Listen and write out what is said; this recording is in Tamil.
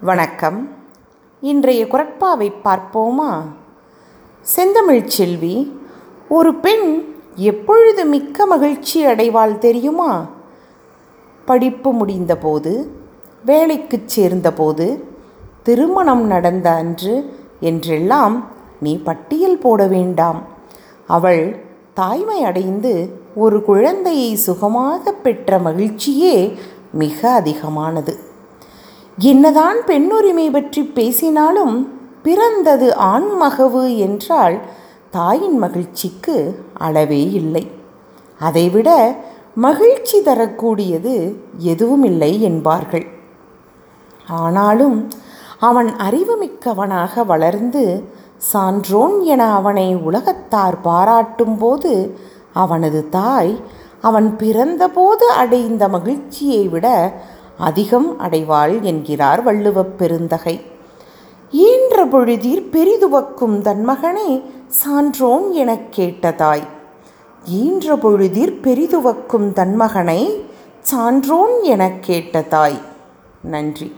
வணக்கம். இன்றைய குரட்பாவை பார்ப்போமா? செந்தமிழ் செல்வி ஒரு பெண் எப்பொழுது மிக்க மகிழ்ச்சி அடைவாள் தெரியுமா? படிப்பு முடிந்தபோது வேலைக்குச் சேர்ந்தபோது திருமணம் நடந்த அன்று என்றெல்லாம் நீ பட்டியல் போட வேண்டாம். அவள் தாய்மை அடைந்து ஒரு குழந்தையை சுகமாக பெற்ற மகிழ்ச்சியே மிக அதிகமானது. என்னதான் பெண்ணுரிமை பற்றி பேசினாலும் பிறந்தது ஆண்மகவு என்றால் தாயின் மகிழ்ச்சிக்கு அளவே இல்லை. அதைவிட மகிழ்ச்சி தரக்கூடியது எதுவும் இல்லை என்பார்கள். ஆனாலும் அவன் அறிவுமிக்கவனாக வளர்ந்து சான்றோன் என அவனை உலகத்தார் பாராட்டும்போது அவனது தாய் அவன் பிறந்தபோது அடைந்த மகிழ்ச்சியை விட அதிகம் அடைவாள் என்கிறார் வள்ளுவப் பெருந்தகை. ஈன்ற பொழுதீர் பெரிதுவக்கும் தன் மகனே சான்றோன் எனக் கேட்டதாய். ஈன்ற பொழுதீர் பெரிதுவக்கும் தன் மகனை சான்றோன் எனக் கேட்டதாய். நன்றி.